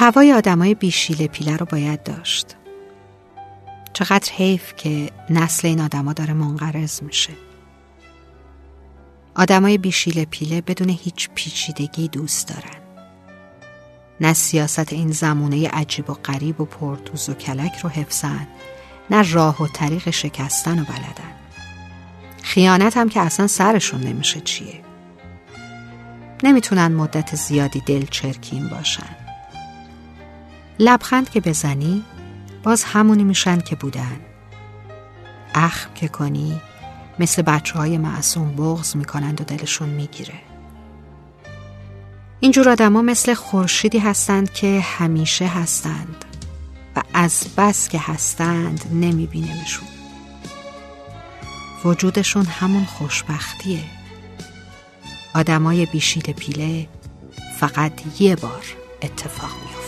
هوای آدمای بیشیل پیله رو باید داشت. چقدر حیف که نسل این آدما داره منقرض میشه. آدمای بیشیل پیله بدون هیچ پیچیدگی دوست دارن. نه سیاست این زمونه عجیب و غریب و پرتوز و کلک رو حفظن نه راه و طریق شکستن و بلدن. خیانت هم که اصلا سرشون نمیشه چیه. نمی‌تونن مدت زیادی دل چرکین باشن. لبخند که بزنی باز همونی میشن که بودن. اخم که کنی مثل بچه های معصوم بغز می‌کنند و دلشون می‌گیره. اینجور آدما مثل خورشیدی هستند که همیشه هستند و از بس که هستند نمیبینمشون وجودشون همون خوشبختیه. آدمای بیشید پیله فقط یه بار اتفاق میفته